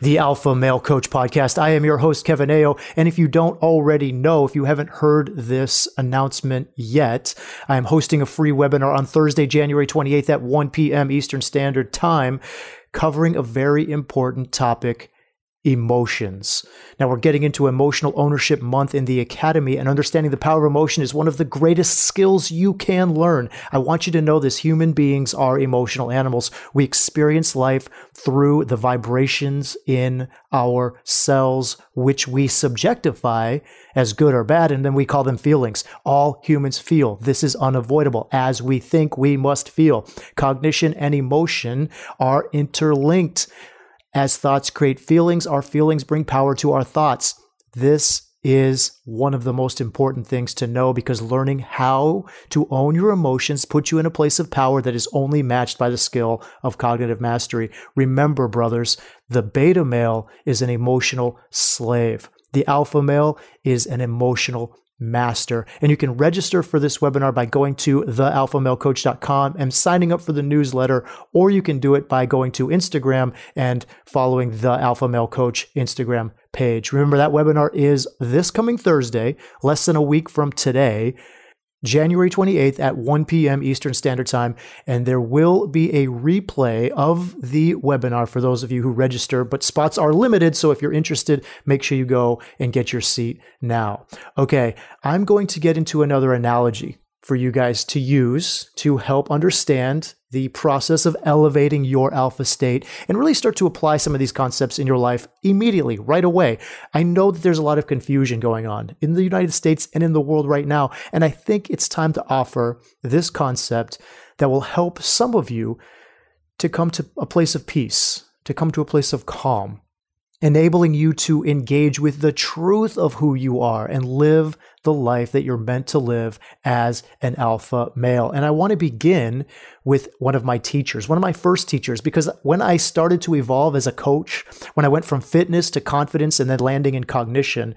the Alpha Male Coach Podcast. I am your host, Kevin Aillaud. And if you don't already know, if you haven't heard this announcement yet, I am hosting a free webinar on Thursday, January 28th at 1 p.m. Eastern Standard Time, covering a very important topic emotions. Now, we're getting into Emotional Ownership Month in the Academy, and understanding the power of emotion is one of the greatest skills you can learn. I want you to know this human beings are emotional animals. We experience life through the vibrations in our cells, which we subjectify as good or bad, and then we call them feelings. All humans feel. This is unavoidable. As we think, we must feel. Cognition and emotion are interlinked. As thoughts create feelings, our feelings bring power to our thoughts. This is one of the most important things to know because learning how to own your emotions puts you in a place of power that is only matched by the skill of cognitive mastery. Remember, brothers, the beta male is an emotional slave. The alpha male is an emotional master. And you can register for this webinar by going to thealphamalecoach.com and signing up for the newsletter, or you can do it by going to Instagram and following the Alpha Male Coach Instagram page. Remember that webinar is this coming Thursday, less than a week from today. January 28th at 1 p.m. Eastern Standard Time. And there will be a replay of the webinar for those of you who register, but spots are limited. So if you're interested, make sure you go and get your seat now. Okay, I'm going to get into another analogy for you guys to use to help understand the process of elevating your alpha state and really start to apply some of these concepts in your life immediately, right away. I know that there's a lot of confusion going on in the United States and in the world right now. And I think it's time to offer this concept that will help some of you to come to a place of peace, to come to a place of calm, enabling you to engage with the truth of who you are and live the life that you're meant to live as an alpha male. And I want to begin with one of my teachers, one of my first teachers, because when I started to evolve as a coach, when I went from fitness to confidence and then landing in cognition,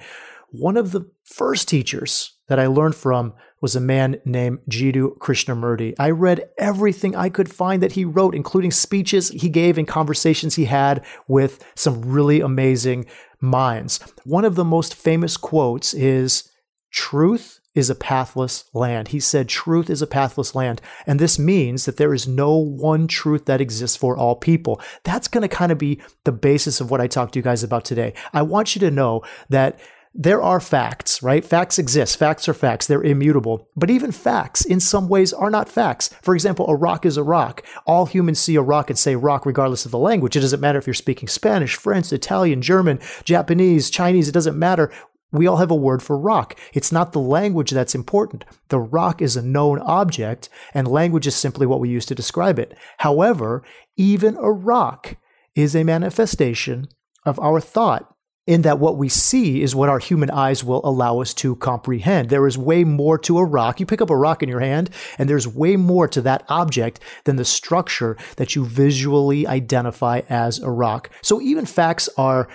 one of the first teachers that I learned from was a man named Jiddu Krishnamurti. I read everything I could find that he wrote, including speeches he gave and conversations he had with some really amazing minds. One of the most famous quotes is Truth is a pathless land. He said, Truth is a pathless land. And this means that there is no one truth that exists for all people. That's going to kind of be the basis of what I talk to you guys about today. I want you to know that there are facts, right? Facts exist. Facts are facts. They're immutable. But even facts, in some ways, are not facts. For example, a rock is a rock. All humans see a rock and say rock regardless of the language. It doesn't matter if you're speaking Spanish, French, Italian, German, Japanese, Chinese. It doesn't matter. We all have a word for rock. It's not the language that's important. The rock is a known object, and language is simply what we use to describe it. However, even a rock is a manifestation of our thought in that what we see is what our human eyes will allow us to comprehend. There is way more to a rock. You pick up a rock in your hand, and there's way more to that object than the structure that you visually identify as a rock. So even facts are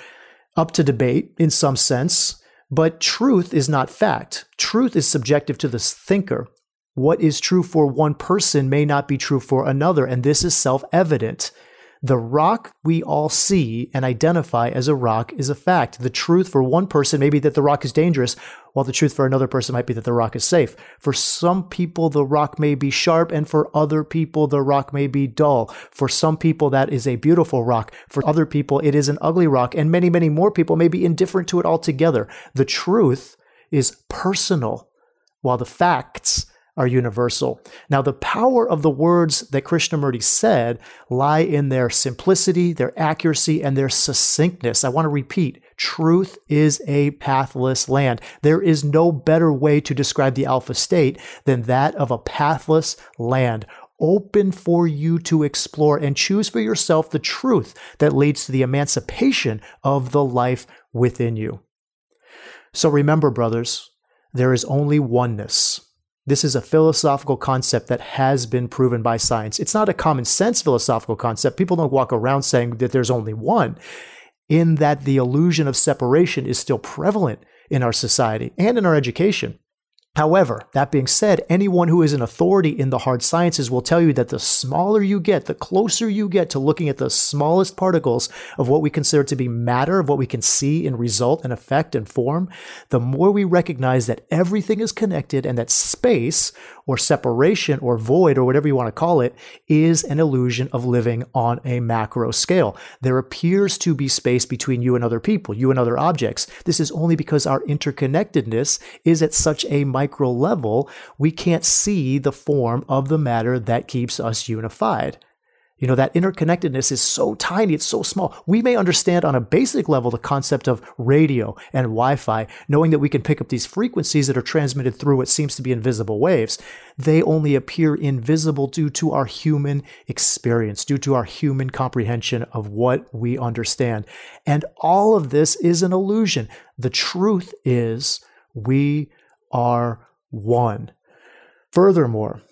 up to debate in some sense, but truth is not fact. Truth is subjective to the thinker. What is true for one person may not be true for another, and this is self evident. The rock we all see and identify as a rock is a fact. The truth for one person may be that the rock is dangerous, while the truth for another person might be that the rock is safe. For some people, the rock may be sharp, and for other people, the rock may be dull. For some people, that is a beautiful rock. For other people, it is an ugly rock, and many, many more people may be indifferent to it altogether. The truth is personal, while the facts are universal. Now, the power of the words that Krishnamurti said lie in their simplicity, their accuracy, and their succinctness. I want to repeat truth is a pathless land. There is no better way to describe the alpha state than that of a pathless land. Open for you to explore and choose for yourself the truth that leads to the emancipation of the life within you. So remember, brothers, there is only oneness. This is a philosophical concept that has been proven by science. It's not a common sense philosophical concept. People don't walk around saying that there's only one, in that the illusion of separation is still prevalent in our society and in our education. However, that being said, anyone who is an authority in the hard sciences will tell you that the smaller you get, the closer you get to looking at the smallest particles of what we consider to be matter, of what we can see and result and effect and form, the more we recognize that everything is connected and that space or separation or void or whatever you want to call it is an illusion of living on a macro scale. There appears to be space between you and other people, you and other objects. This is only because our interconnectedness is at such a micro level, we can't see the form of the matter that keeps us unified. You know, that interconnectedness is so tiny, it's so small. We may understand on a basic level the concept of radio and Wi Fi, knowing that we can pick up these frequencies that are transmitted through what seems to be invisible waves. They only appear invisible due to our human experience, due to our human comprehension of what we understand. And all of this is an illusion. The truth is, we are one. Furthermore,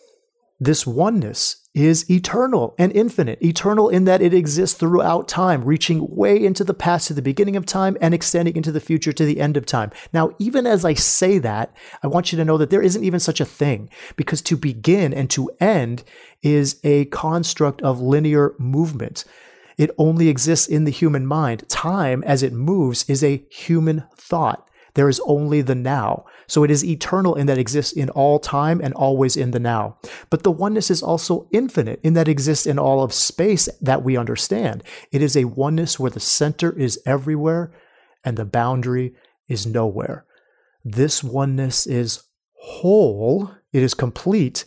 this oneness is eternal and infinite, eternal in that it exists throughout time, reaching way into the past to the beginning of time and extending into the future to the end of time. Now, even as I say that, I want you to know that there isn't even such a thing because to begin and to end is a construct of linear movement. It only exists in the human mind. Time, as it moves, is a human thought. There is only the now. So it is eternal in that exists in all time and always in the now. But the oneness is also infinite in that exists in all of space that we understand. It is a oneness where the center is everywhere and the boundary is nowhere. This oneness is whole, it is complete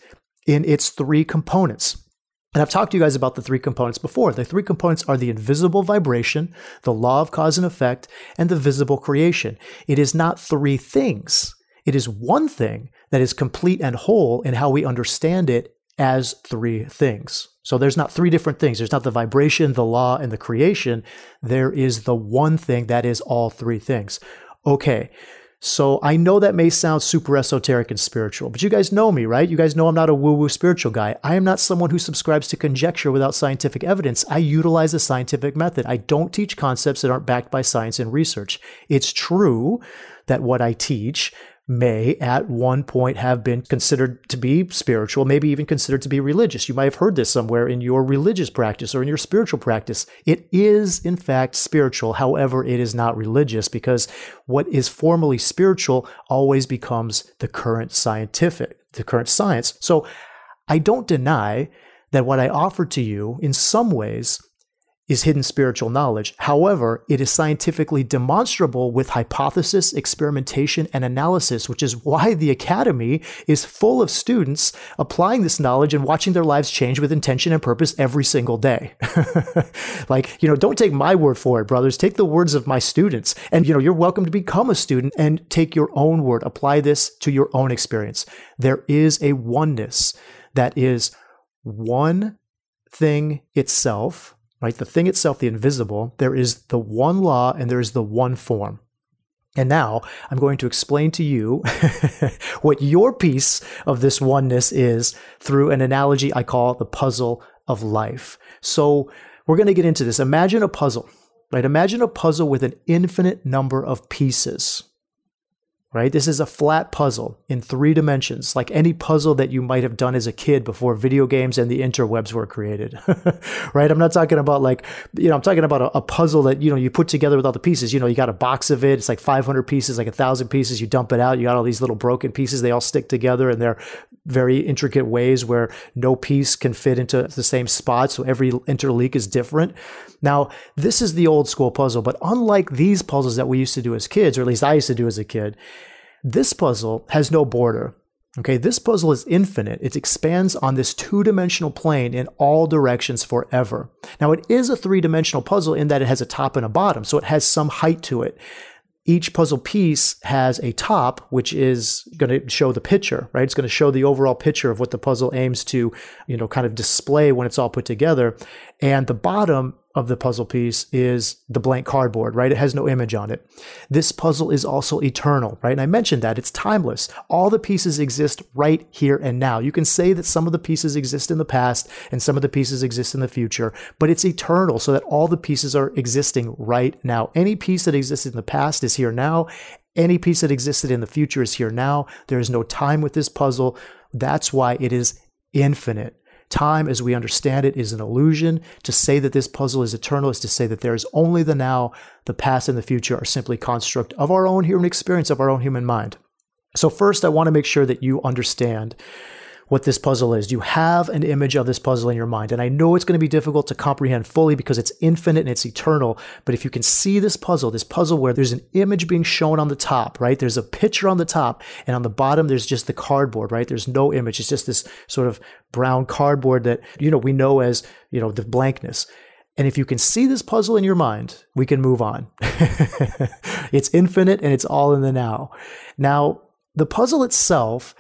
in its three components. And I've talked to you guys about the three components before. The three components are the invisible vibration, the law of cause and effect, and the visible creation. It is not three things. It is one thing that is complete and whole in how we understand it as three things. So there's not three different things. There's not the vibration, the law, and the creation. There is the one thing that is all three things. Okay, so I know that may sound super esoteric and spiritual, but you guys know me, right? You guys know I'm not a woo woo spiritual guy. I am not someone who subscribes to conjecture without scientific evidence. I utilize the scientific method. I don't teach concepts that aren't backed by science and research. It's true that what I teach may at one point have been considered to be spiritual, maybe even considered to be religious. You might have heard this somewhere in your religious practice or in your spiritual practice. It is, in fact, spiritual. However, it is not religious because what is formally spiritual always becomes the current scientific, the current science. So I don't deny that what I offer to you in some ways is hidden spiritual knowledge. However, it is scientifically demonstrable with hypothesis, experimentation, and analysis, which is why the Academy is full of students applying this knowledge and watching their lives change with intention and purpose every single day. like, you know, don't take my word for it, brothers. Take the words of my students. And, you know, you're welcome to become a student and take your own word, apply this to your own experience. There is a oneness that is one thing itself right? The thing itself, the invisible, there is the one law and there is the one form. And now I'm going to explain to you what your piece of this oneness is through an analogy I call the puzzle of life. So we're going to get into this. Imagine a puzzle, right? Imagine a puzzle with an infinite number of pieces right? This is a flat puzzle in three dimensions, like any puzzle that you might have done as a kid before video games and the interwebs were created, right? I'm not talking about like, you know, I'm talking about a, a, puzzle that, you know, you put together with all the pieces. You know, you got a box of it, it's like 500 pieces, like a thousand pieces, you dump it out, you got all these little broken pieces, they all stick together and they're very intricate ways where no piece can fit into the same spot. So every interleak is different. Now, this is the old school puzzle, but unlike these puzzles that we used to do as kids, or at least I used to do as a kid, this puzzle has no border. Okay, this puzzle is infinite. It expands on this two dimensional plane in all directions forever. Now, it is a three dimensional puzzle in that it has a top and a bottom, so it has some height to it each puzzle piece has a top, which is going to show the picture, right? It's going to show the overall picture of what the puzzle aims to, you know, kind of display when it's all put together. And the bottom of the puzzle piece is the blank cardboard, right? It has no image on it. This puzzle is also eternal, right? And I mentioned that it's timeless. All the pieces exist right here and now. You can say that some of the pieces exist in the past and some of the pieces exist in the future, but it's eternal so that all the pieces are existing right now. Any piece that existed in the past is here now. Any piece that existed in the future is here now. There is no time with this puzzle. That's why it is infinite. Time, as we understand it, is an illusion. To say that this puzzle is eternal is to say that there is only the now, the past and the future are simply construct of our own human experience, of our own human mind. So, first, I want to make sure that you understand what this puzzle is. You have an image of this puzzle in your mind. And I know it's going to be difficult to comprehend fully because it's infinite and it's eternal. But if you can see this puzzle, this puzzle where there's an image being shown on the top, right? There's a picture on the top, and on the bottom, there's just the cardboard, right? There's no image. It's just this sort of brown cardboard that, you know, we know as, you know, the blankness. And if you can see this puzzle in your mind, we can move on. it's infinite and it's all in the now. Now, the puzzle itself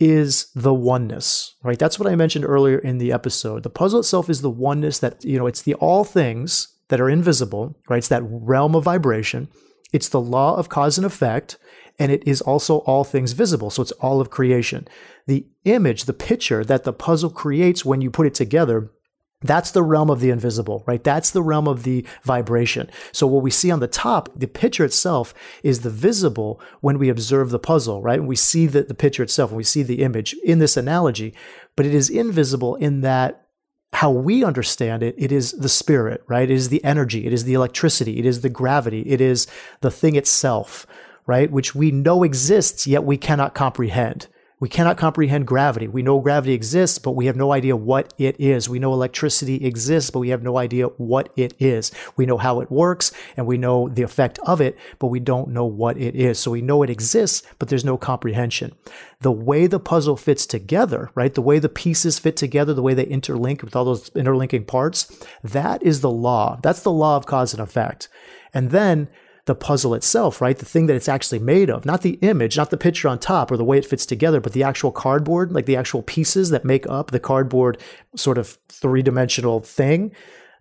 is the oneness, right? That's what I mentioned earlier in the episode. The puzzle itself is the oneness that, you know, it's the all things that are invisible, right? It's that realm of vibration. It's the law of cause and effect, and it is also all things visible. So it's all of creation. The image, the picture that the puzzle creates when you put it together that's the realm of the invisible, right? That's the realm of the vibration. So what we see on the top, the picture itself is the visible when we observe the puzzle, right? We see the, the picture itself, we see the image in this analogy, but it is invisible in that how we understand it, it is the spirit, right? It is the energy, it is the electricity, it is the gravity, it is the thing itself, right? Which we know exists, yet we cannot comprehend. We cannot comprehend gravity. We know gravity exists, but we have no idea what it is. We know electricity exists, but we have no idea what it is. We know how it works and we know the effect of it, but we don't know what it is. So we know it exists, but there's no comprehension. The way the puzzle fits together, right? The way the pieces fit together, the way they interlink with all those interlinking parts, that is the law. That's the law of cause and effect. And then the puzzle itself, right? The thing that it's actually made of, not the image, not the picture on top or the way it fits together, but the actual cardboard, like the actual pieces that make up the cardboard sort of three dimensional thing.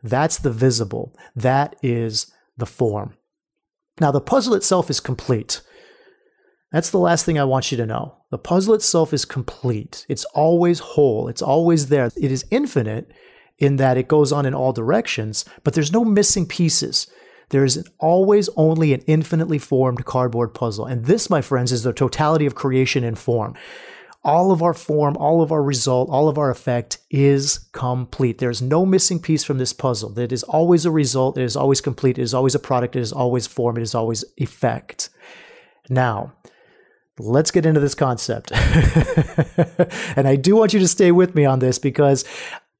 That's the visible. That is the form. Now, the puzzle itself is complete. That's the last thing I want you to know. The puzzle itself is complete. It's always whole. It's always there. It is infinite in that it goes on in all directions, but there's no missing pieces. There is always only an infinitely formed cardboard puzzle. And this, my friends, is the totality of creation in form. All of our form, all of our result, all of our effect is complete. There's no missing piece from this puzzle. It is always a result. It is always complete. It is always a product. It is always form. It is always effect. Now, let's get into this concept. and I do want you to stay with me on this because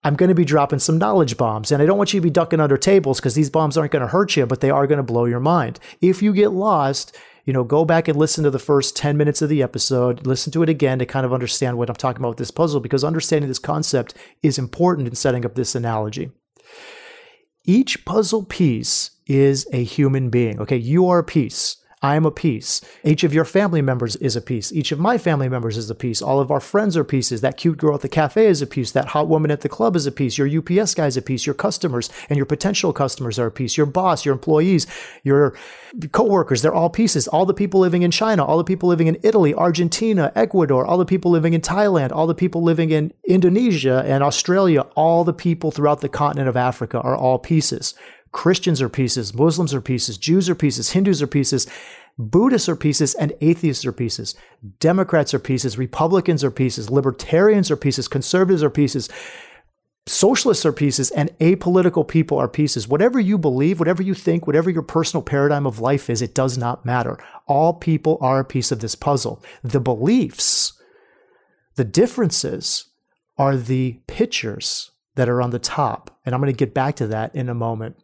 I'm going to be dropping some knowledge bombs. And I don't want you to be ducking under tables because these bombs aren't going to hurt you, but they are going to blow your mind. If you get lost, you know, go back and listen to the first 10 minutes of the episode, listen to it again to kind of understand what I'm talking about with this puzzle, because understanding this concept is important in setting up this analogy. Each puzzle piece is a human being. Okay, you are a piece. I am a piece. Each of your family members is a piece. Each of my family members is a piece. All of our friends are pieces. That cute girl at the cafe is a piece. That hot woman at the club is a piece. Your UPS guy is a piece. Your customers and your potential customers are a piece. Your boss, your employees, your coworkers, they're all pieces. All the people living in China, all the people living in Italy, Argentina, Ecuador, all the people living in Thailand, all the people living in Indonesia and Australia, all the people throughout the continent of Africa are all pieces. Christians are pieces, Muslims are pieces, Jews are pieces, Hindus are pieces, Buddhists are pieces, and atheists are pieces. Democrats are pieces, Republicans are pieces, libertarians are pieces, conservatives are pieces, socialists are pieces, and apolitical people are pieces. Whatever you believe, whatever you think, whatever your personal paradigm of life is, it does not matter. All people are a piece of this puzzle. The beliefs, the differences are the pictures that are on the top. And I'm going to get back to that in a moment.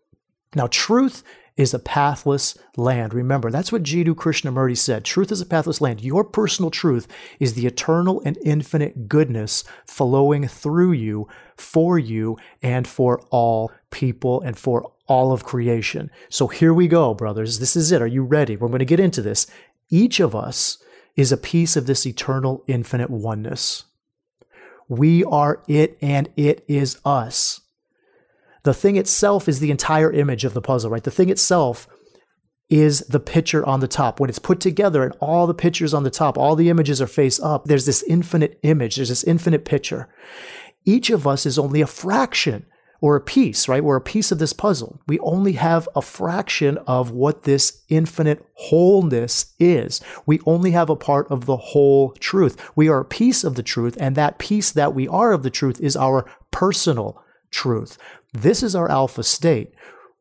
Now, truth is a pathless land. Remember, that's what Jiddu Krishnamurti said. Truth is a pathless land. Your personal truth is the eternal and infinite goodness flowing through you, for you, and for all people and for all of creation. So here we go, brothers. This is it. Are you ready? We're going to get into this. Each of us is a piece of this eternal, infinite oneness. We are it and it is us. The thing itself is the entire image of the puzzle, right? The thing itself is the picture on the top. When it's put together and all the pictures on the top, all the images are face up, there's this infinite image, there's this infinite picture. Each of us is only a fraction or a piece, right? We're a piece of this puzzle. We only have a fraction of what this infinite wholeness is. We only have a part of the whole truth. We are a piece of the truth, and that piece that we are of the truth is our personal truth. This is our alpha state.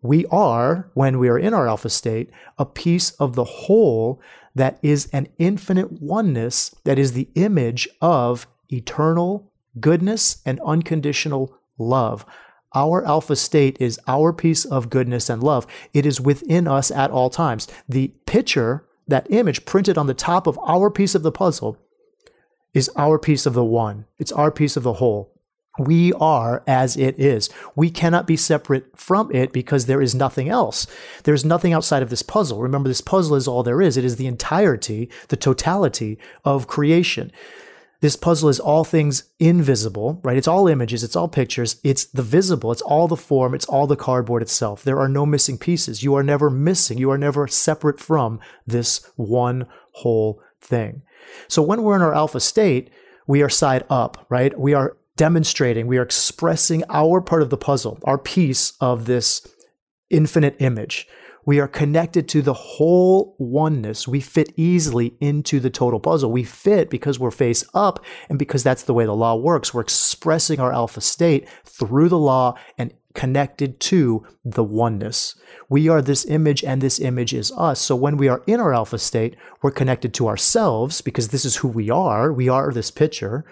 We are, when we are in our alpha state, a piece of the whole that is an infinite oneness that is the image of eternal goodness and unconditional love. Our alpha state is our piece of goodness and love. It is within us at all times. The picture, that image printed on the top of our piece of the puzzle, is our piece of the one. It's our piece of the whole. We are as it is. We cannot be separate from it because there is nothing else. There's nothing outside of this puzzle. Remember, this puzzle is all there is. It is the entirety, the totality of creation. This puzzle is all things invisible, right? It's all images, it's all pictures, it's the visible, it's all the form, it's all the cardboard itself. There are no missing pieces. You are never missing, you are never separate from this one whole thing. So when we're in our alpha state, we are side up, right? We are demonstrating, we are expressing our part of the puzzle, our piece of this infinite image. We are connected to the whole oneness. We fit easily into the total puzzle. We fit because we're face up and because that's the way the law works. We're expressing our alpha state through the law and connected to the oneness. We are this image and this image is us. So when we are in our alpha state, we're connected to ourselves because this is who we are. We are this picture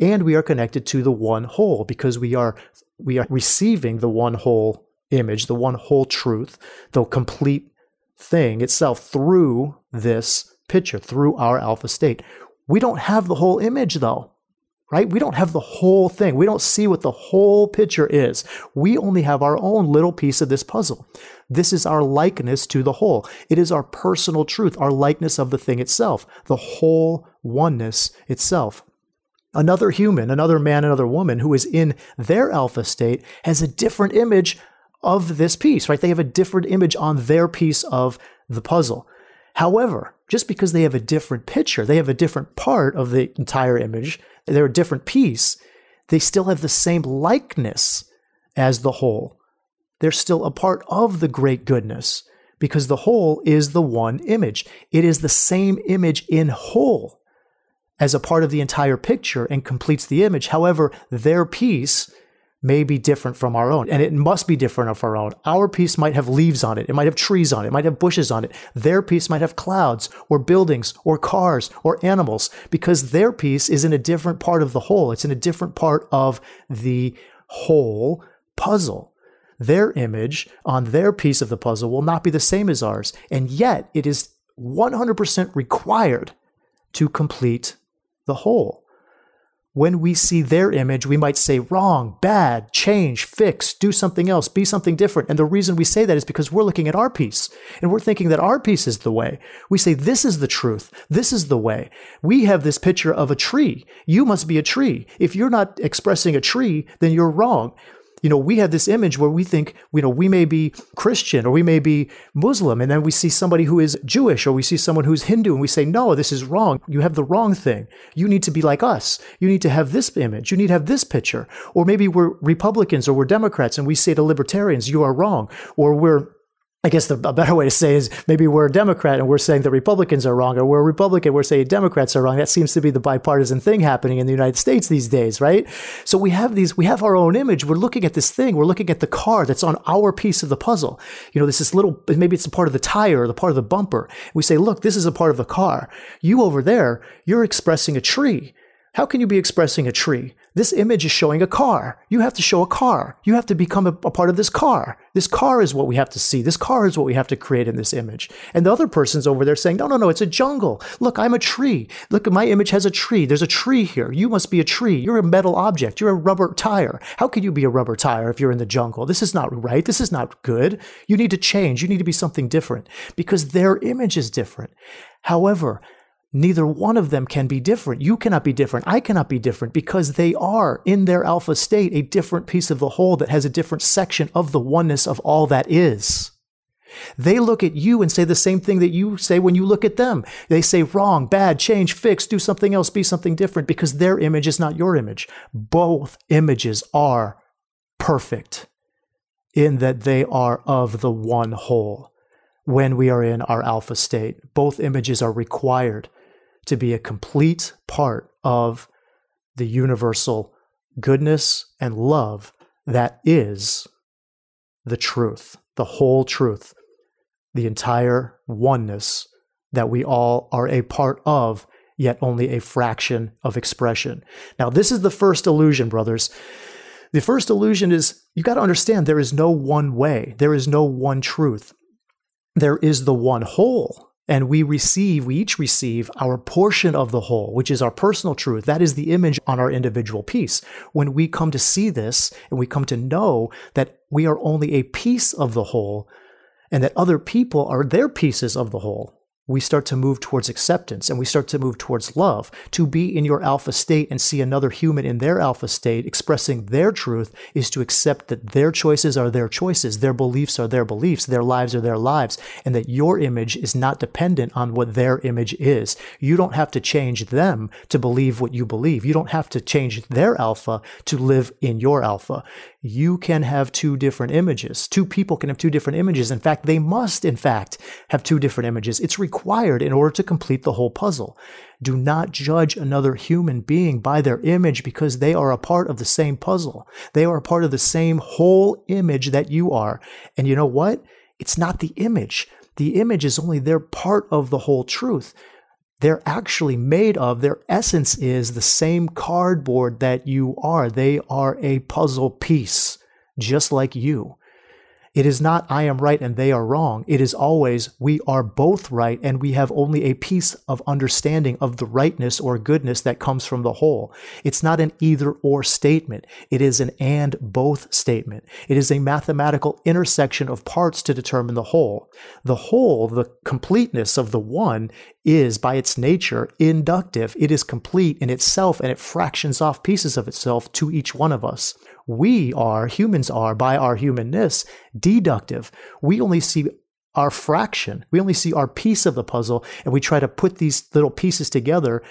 and we are connected to the one whole because we are we are receiving the one whole image, the one whole truth, the complete thing itself through this picture, through our alpha state. We don't have the whole image though, right? We don't have the whole thing. We don't see what the whole picture is. We only have our own little piece of this puzzle. This is our likeness to the whole. It is our personal truth, our likeness of the thing itself, the whole oneness itself. Another human, another man, another woman who is in their alpha state has a different image of this piece, right? They have a different image on their piece of the puzzle. However, just because they have a different picture, they have a different part of the entire image, they're a different piece, they still have the same likeness as the whole. They're still a part of the great goodness because the whole is the one image. It is the same image in whole as a part of the entire picture and completes the image. However, their piece may be different from our own, and it must be different of our own. Our piece might have leaves on it, it might have trees on it, it might have bushes on it. Their piece might have clouds, or buildings, or cars, or animals, because their piece is in a different part of the whole. It's in a different part of the whole puzzle. Their image on their piece of the puzzle will not be the same as ours, and yet it is 100% required to complete the whole. When we see their image, we might say wrong, bad, change, fix, do something else, be something different. And the reason we say that is because we're looking at our piece and we're thinking that our piece is the way. We say, this is the truth. This is the way. We have this picture of a tree. You must be a tree. If you're not expressing a tree, then you're wrong you know, we have this image where we think, you know, we may be Christian or we may be Muslim, and then we see somebody who is Jewish or we see someone who's Hindu, and we say, no, this is wrong. You have the wrong thing. You need to be like us. You need to have this image. You need to have this picture. Or maybe we're Republicans or we're Democrats, and we say to libertarians, you are wrong. Or we're I guess the, a better way to say is maybe we're a Democrat and we're saying the Republicans are wrong, or we're a Republican, we're saying Democrats are wrong. That seems to be the bipartisan thing happening in the United States these days, right? So we have these, we have our own image. We're looking at this thing. We're looking at the car that's on our piece of the puzzle. You know, this is little, maybe it's a part of the tire or the part of the bumper. We say, look, this is a part of the car. You over there, you're expressing a tree. How can you be expressing a tree? This image is showing a car. You have to show a car. You have to become a, a, part of this car. This car is what we have to see. This car is what we have to create in this image. And the other person's over there saying, no, no, no, it's a jungle. Look, I'm a tree. Look, my image has a tree. There's a tree here. You must be a tree. You're a metal object. You're a rubber tire. How can you be a rubber tire if you're in the jungle? This is not right. This is not good. You need to change. You need to be something different because their image is different. However, neither one of them can be different. You cannot be different. I cannot be different because they are in their alpha state a different piece of the whole that has a different section of the oneness of all that is. They look at you and say the same thing that you say when you look at them. They say wrong, bad, change, fix, do something else, be something different because their image is not your image. Both images are perfect in that they are of the one whole when we are in our alpha state. Both images are required to be a complete part of the universal goodness and love that is the truth, the whole truth, the entire oneness that we all are a part of, yet only a fraction of expression. Now, this is the first illusion, brothers. The first illusion is you got to understand there is no one way, there is no one truth. There is the one whole. And we receive, we each receive our portion of the whole, which is our personal truth. That is the image on our individual piece. When we come to see this and we come to know that we are only a piece of the whole and that other people are their pieces of the whole, we start to move towards acceptance and we start to move towards love. To be in your alpha state and see another human in their alpha state expressing their truth is to accept that their choices are their choices, their beliefs are their beliefs, their lives are their lives, and that your image is not dependent on what their image is. You don't have to change them to believe what you believe. You don't have to change their alpha to live in your alpha you can have two different images. Two people can have two different images. In fact, they must, in fact, have two different images. It's required in order to complete the whole puzzle. Do not judge another human being by their image because they are a part of the same puzzle. They are a part of the same whole image that you are. And you know what? It's not the image. The image is only their part of the whole truth they're actually made of, their essence is the same cardboard that you are. They are a puzzle piece, just like you. It is not I am right and they are wrong. It is always we are both right and we have only a piece of understanding of the rightness or goodness that comes from the whole. It's not an either or statement. It is an and both statement. It is a mathematical intersection of parts to determine the whole. The whole, the completeness of the one, is by its nature inductive. It is complete in itself and it fractions off pieces of itself to each one of us we are, humans are, by our humanness, deductive. We only see our fraction, we only see our piece of the puzzle, and we try to put these little pieces together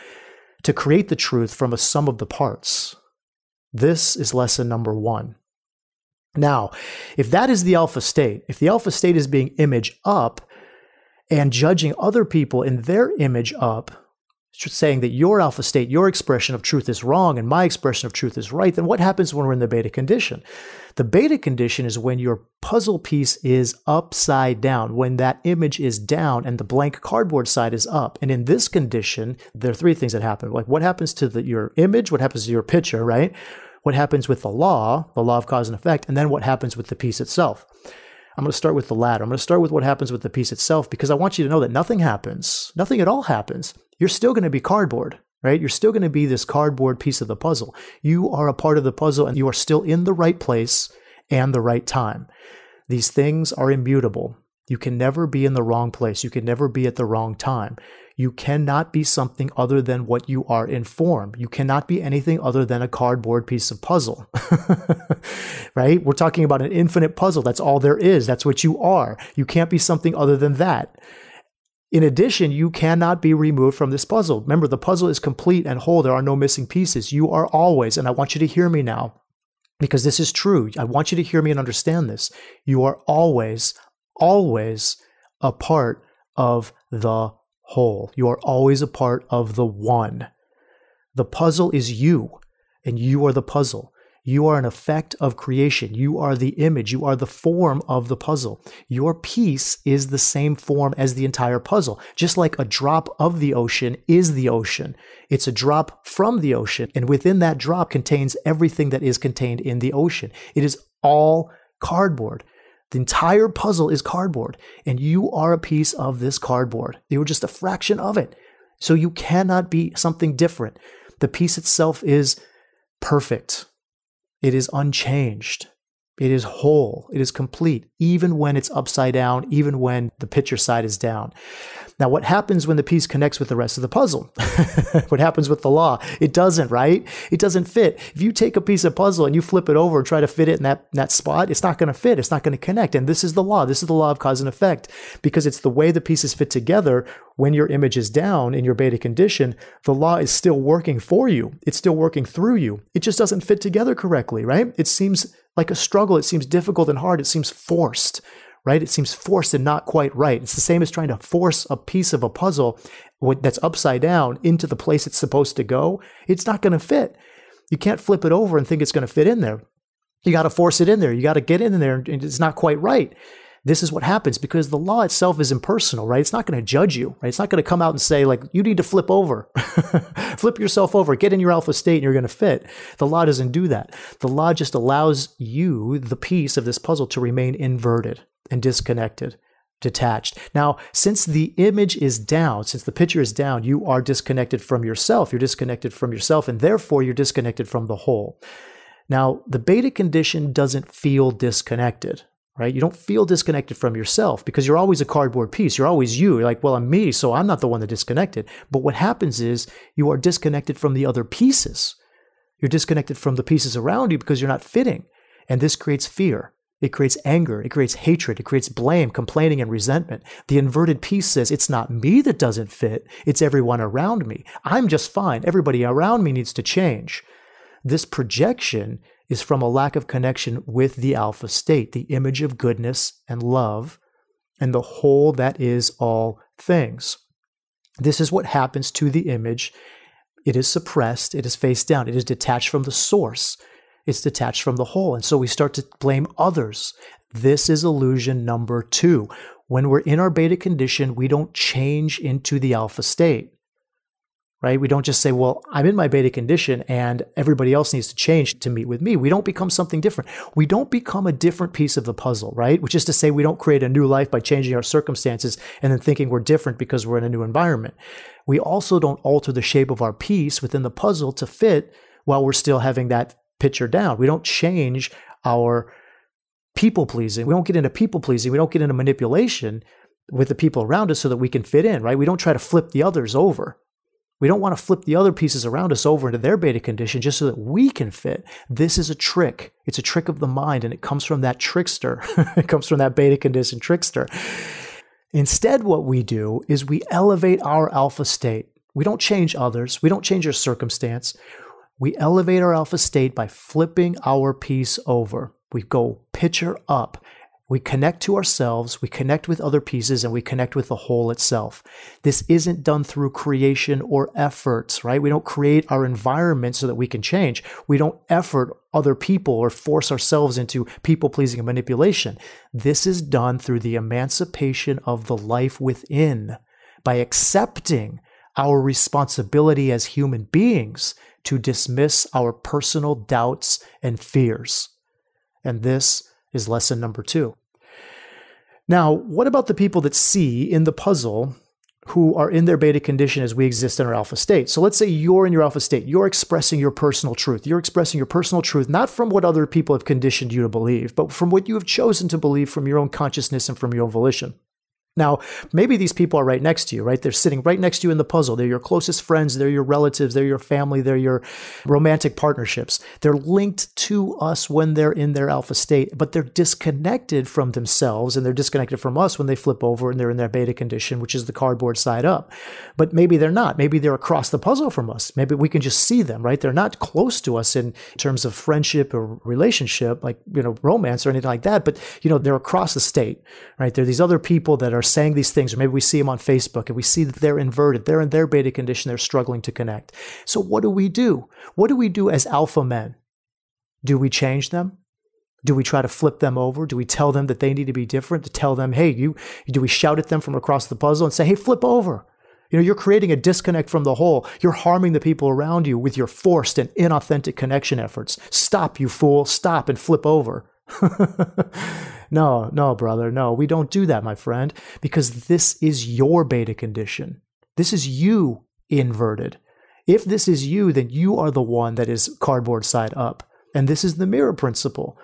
to create the truth from a sum of the parts. This is lesson number one. Now, if that is the alpha state, if the alpha state is being image up and judging other people in their image up, saying that your alpha state, your expression of truth is wrong and my expression of truth is right, then what happens when we're in the beta condition? The beta condition is when your puzzle piece is upside down, when that image is down and the blank cardboard side is up. And in this condition, there are three things that happen. Like what happens to the, your image, what happens to your picture, right? What happens with the law, the law of cause and effect, and then what happens with the piece itself. I'm going to start with the latter. I'm going to start with what happens with the piece itself because I want you to know that nothing happens, nothing at all happens you're still going to be cardboard, right? You're still going to be this cardboard piece of the puzzle. You are a part of the puzzle and you are still in the right place and the right time. These things are immutable. You can never be in the wrong place. You can never be at the wrong time. You cannot be something other than what you are in form. You cannot be anything other than a cardboard piece of puzzle. right? We're talking about an infinite puzzle. That's all there is. That's what you are. You can't be something other than that. In addition, you cannot be removed from this puzzle. Remember, the puzzle is complete and whole. There are no missing pieces. You are always, and I want you to hear me now, because this is true. I want you to hear me and understand this. You are always, always a part of the whole. You are always a part of the one. The puzzle is you, and you are the puzzle. You are an effect of creation. You are the image. You are the form of the puzzle. Your piece is the same form as the entire puzzle. Just like a drop of the ocean is the ocean. It's a drop from the ocean. And within that drop contains everything that is contained in the ocean. It is all cardboard. The entire puzzle is cardboard. And you are a piece of this cardboard. You are just a fraction of it. So you cannot be something different. The piece itself is perfect. It is unchanged. It is whole. It is complete, even when it's upside down, even when the picture side is down. Now, what happens when the piece connects with the rest of the puzzle? what happens with the law? It doesn't, right? It doesn't fit. If you take a piece of puzzle and you flip it over and try to fit it in that, that spot, it's not going to fit. It's not going to connect. And this is the law. This is the law of cause and effect because it's the way the pieces fit together when your image is down in your beta condition. The law is still working for you. It's still working through you. It just doesn't fit together correctly, right? It seems like a struggle. It seems difficult and hard. It seems forced right? It seems forced and not quite right. It's the same as trying to force a piece of a puzzle that's upside down into the place it's supposed to go. It's not going to fit. You can't flip it over and think it's going to fit in there. You got to force it in there. You got to get in there, and it's not quite right. This is what happens because the law itself is impersonal, right? It's not going to judge you, right? It's not going to come out and say, like, you need to flip over, flip yourself over, get in your alpha state, and you're going to fit. The law doesn't do that. The law just allows you, the piece of this puzzle, to remain inverted and disconnected, detached. Now, since the image is down, since the picture is down, you are disconnected from yourself. You're disconnected from yourself, and therefore you're disconnected from the whole. Now, the beta condition doesn't feel disconnected, right? You don't feel disconnected from yourself because you're always a cardboard piece. You're always you. You're like, well, I'm me, so I'm not the one that disconnected. But what happens is you are disconnected from the other pieces. You're disconnected from the pieces around you because you're not fitting. And this creates fear. It creates anger. It creates hatred. It creates blame, complaining, and resentment. The inverted piece says, it's not me that doesn't fit. It's everyone around me. I'm just fine. Everybody around me needs to change. This projection is from a lack of connection with the alpha state, the image of goodness and love, and the whole that is all things. This is what happens to the image. It is suppressed. It is face down. It is detached from the source it's detached from the whole. And so we start to blame others. This is illusion number two. When we're in our beta condition, we don't change into the alpha state, right? We don't just say, well, I'm in my beta condition and everybody else needs to change to meet with me. We don't become something different. We don't become a different piece of the puzzle, right? Which is to say, we don't create a new life by changing our circumstances and then thinking we're different because we're in a new environment. We also don't alter the shape of our piece within the puzzle to fit while we're still having that picture down. We don't change our people pleasing. We don't get into people pleasing. We don't get into manipulation with the people around us so that we can fit in, right? We don't try to flip the others over. We don't want to flip the other pieces around us over into their beta condition just so that we can fit. This is a trick. It's a trick of the mind, and it comes from that trickster. it comes from that beta condition trickster. Instead, what we do is we elevate our alpha state. We don't change others. We don't change our circumstance. We elevate our alpha state by flipping our piece over. We go pitcher up. We connect to ourselves, we connect with other pieces, and we connect with the whole itself. This isn't done through creation or efforts, right? We don't create our environment so that we can change. We don't effort other people or force ourselves into people pleasing and manipulation. This is done through the emancipation of the life within by accepting our responsibility as human beings to dismiss our personal doubts and fears. And this is lesson number two. Now, what about the people that see in the puzzle who are in their beta condition as we exist in our alpha state. So let's say you're in your alpha state. You're expressing your personal truth. You're expressing your personal truth, not from what other people have conditioned you to believe, but from what you have chosen to believe from your own consciousness and from your own volition. Now, maybe these people are right next to you, right? They're sitting right next to you in the puzzle. They're your closest friends, they're your relatives, they're your family, they're your romantic partnerships. They're linked to us when they're in their alpha state, but they're disconnected from themselves and they're disconnected from us when they flip over and they're in their beta condition, which is the cardboard side up. But maybe they're not. Maybe they're across the puzzle from us. Maybe we can just see them, right? They're not close to us in terms of friendship or relationship, like, you know, romance or anything like that, but, you know, they're across the state, right? There are these other people that are saying these things, or maybe we see them on Facebook and we see that they're inverted, they're in their beta condition, they're struggling to connect. So, what do we do? What do we do as alpha men? Do we change them? Do we try to flip them over? Do we tell them that they need to be different? To tell them, hey, you do we shout at them from across the puzzle and say, hey, flip over? You know, you're creating a disconnect from the whole. You're harming the people around you with your forced and inauthentic connection efforts. Stop, you fool. Stop and flip over. no, no, brother. No, we don't do that, my friend, because this is your beta condition. This is you inverted. If this is you, then you are the one that is cardboard side up. And this is the mirror principle.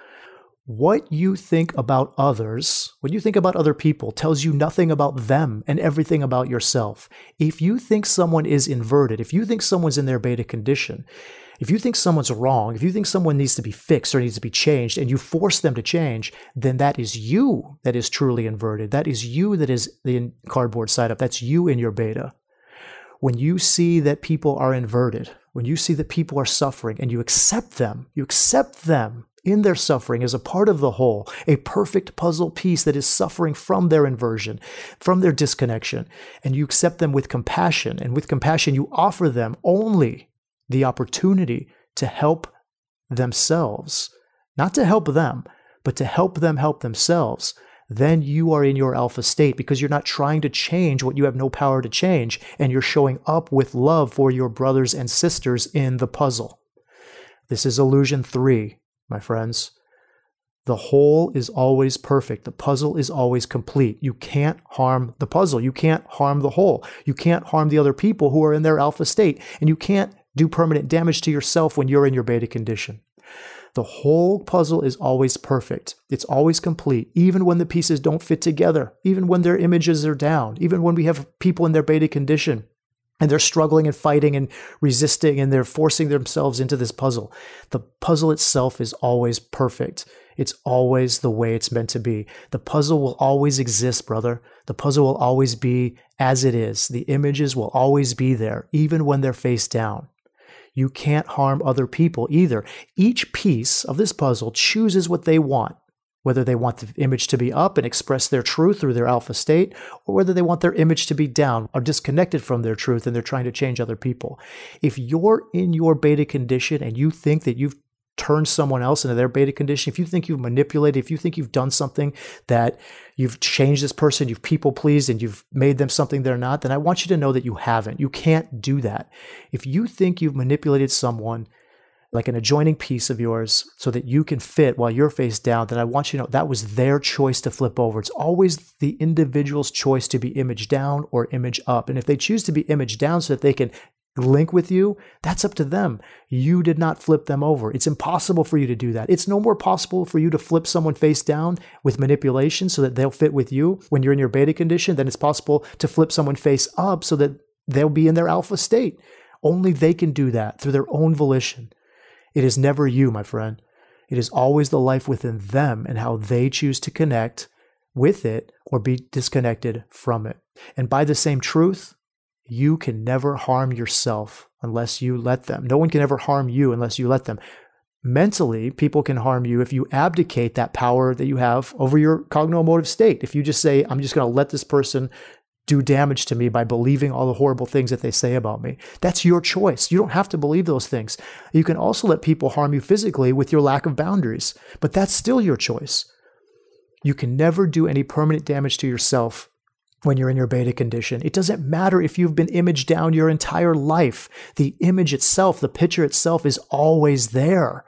what you think about others, what you think about other people, tells you nothing about them and everything about yourself. If you think someone is inverted, if you think someone's in their beta condition, if you think someone's wrong, if you think someone needs to be fixed or needs to be changed, and you force them to change, then that is you that is truly inverted. That is you that is the cardboard side up. That's you in your beta. When you see that people are inverted, when you see that people are suffering and you accept them, you accept them in their suffering as a part of the whole, a perfect puzzle piece that is suffering from their inversion, from their disconnection, and you accept them with compassion. And with compassion, you offer them only the opportunity to help themselves, not to help them, but to help them help themselves, then you are in your alpha state because you're not trying to change what you have no power to change, and you're showing up with love for your brothers and sisters in the puzzle. This is illusion three, my friends. The whole is always perfect. The puzzle is always complete. You can't harm the puzzle. You can't harm the whole. You can't harm the other people who are in their alpha state. And you can't do permanent damage to yourself when you're in your beta condition. The whole puzzle is always perfect. It's always complete, even when the pieces don't fit together, even when their images are down, even when we have people in their beta condition and they're struggling and fighting and resisting and they're forcing themselves into this puzzle. The puzzle itself is always perfect. It's always the way it's meant to be. The puzzle will always exist, brother. The puzzle will always be as it is. The images will always be there, even when they're face down. You can't harm other people either. Each piece of this puzzle chooses what they want, whether they want the image to be up and express their truth through their alpha state, or whether they want their image to be down or disconnected from their truth and they're trying to change other people. If you're in your beta condition and you think that you've turn someone else into their beta condition, if you think you've manipulated, if you think you've done something that you've changed this person, you've people pleased, and you've made them something they're not, then I want you to know that you haven't. You can't do that. If you think you've manipulated someone like an adjoining piece of yours so that you can fit while you're face down, then I want you to know that was their choice to flip over. It's always the individual's choice to be image down or image up. And if they choose to be image down so that they can link with you, that's up to them. You did not flip them over. It's impossible for you to do that. It's no more possible for you to flip someone face down with manipulation so that they'll fit with you when you're in your beta condition than it's possible to flip someone face up so that they'll be in their alpha state. Only they can do that through their own volition. It is never you, my friend. It is always the life within them and how they choose to connect with it or be disconnected from it. And by the same truth, you can never harm yourself unless you let them. No one can ever harm you unless you let them. Mentally, people can harm you if you abdicate that power that you have over your cognitive state. If you just say, I'm just going to let this person do damage to me by believing all the horrible things that they say about me. That's your choice. You don't have to believe those things. You can also let people harm you physically with your lack of boundaries, but that's still your choice. You can never do any permanent damage to yourself when you're in your beta condition. It doesn't matter if you've been imaged down your entire life. The image itself, the picture itself is always there.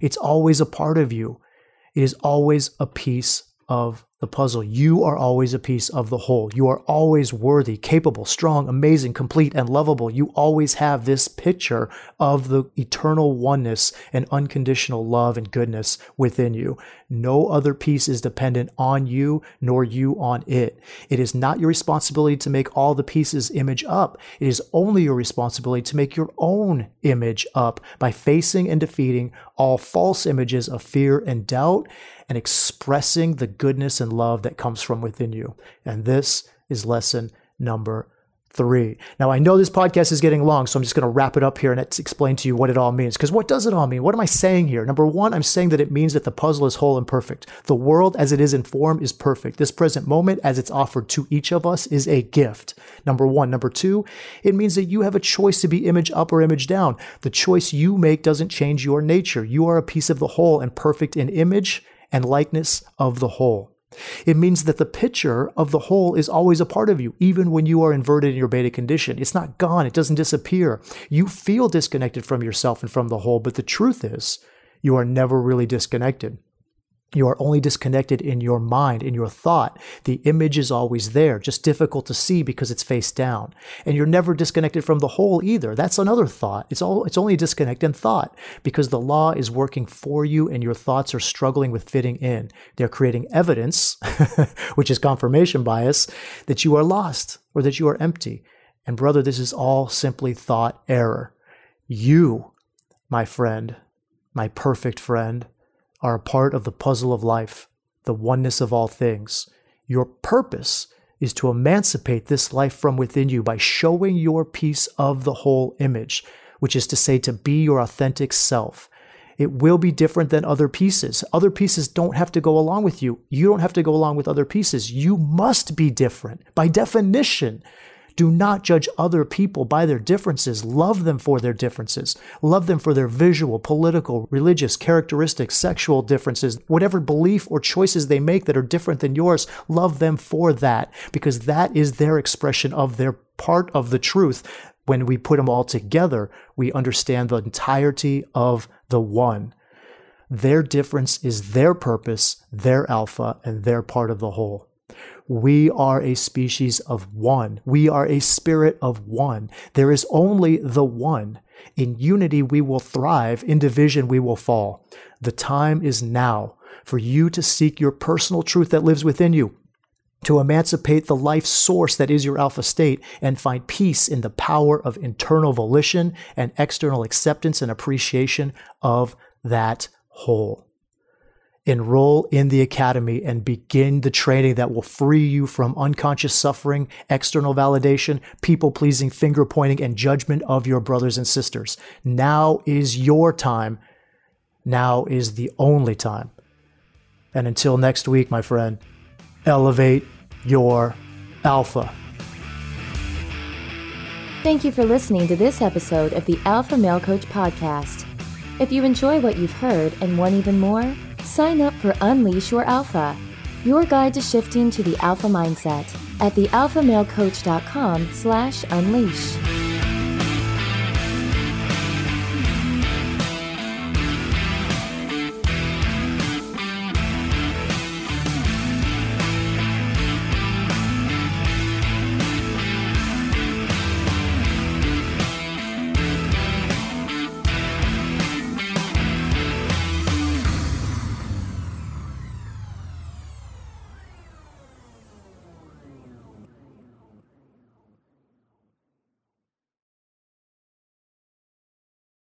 It's always a part of you. It is always a piece of the puzzle. You are always a piece of the whole. You are always worthy, capable, strong, amazing, complete, and lovable. You always have this picture of the eternal oneness and unconditional love and goodness within you. No other piece is dependent on you, nor you on it. It is not your responsibility to make all the pieces image up. It is only your responsibility to make your own image up by facing and defeating all false images of fear and doubt and expressing the goodness and love that comes from within you. And this is lesson number three. Now, I know this podcast is getting long, so I'm just going to wrap it up here and explain to you what it all means. Because what does it all mean? What am I saying here? Number one, I'm saying that it means that the puzzle is whole and perfect. The world as it is in form is perfect. This present moment, as it's offered to each of us, is a gift. Number one. Number two, it means that you have a choice to be image up or image down. The choice you make doesn't change your nature. You are a piece of the whole and perfect in image and likeness of the whole. It means that the picture of the whole is always a part of you, even when you are inverted in your beta condition. It's not gone, it doesn't disappear. You feel disconnected from yourself and from the whole, but the truth is, you are never really disconnected. You are only disconnected in your mind, in your thought. The image is always there, just difficult to see because it's face down. And you're never disconnected from the whole either. That's another thought. It's all it's only disconnect in thought because the law is working for you and your thoughts are struggling with fitting in. They're creating evidence, which is confirmation bias, that you are lost or that you are empty. And brother, this is all simply thought error. You, my friend, my perfect friend, are a part of the puzzle of life, the oneness of all things. Your purpose is to emancipate this life from within you by showing your piece of the whole image, which is to say, to be your authentic self. It will be different than other pieces. Other pieces don't have to go along with you. You don't have to go along with other pieces. You must be different by definition. Do not judge other people by their differences. Love them for their differences. Love them for their visual, political, religious, characteristics, sexual differences, whatever belief or choices they make that are different than yours. Love them for that because that is their expression of their part of the truth. When we put them all together, we understand the entirety of the one. Their difference is their purpose, their alpha, and their part of the whole. We are a species of one. We are a spirit of one. There is only the one. In unity, we will thrive. In division, we will fall. The time is now for you to seek your personal truth that lives within you, to emancipate the life source that is your alpha state, and find peace in the power of internal volition and external acceptance and appreciation of that whole enroll in the academy and begin the training that will free you from unconscious suffering, external validation, people pleasing, finger pointing, and judgment of your brothers and sisters. Now is your time. Now is the only time. And until next week, my friend, elevate your alpha. Thank you for listening to this episode of the Alpha Male Coach Podcast. If you enjoy what you've heard and want even more, Sign up for Unleash Your Alpha, your guide to shifting to the alpha mindset at thealphamalecoach.com slash unleash.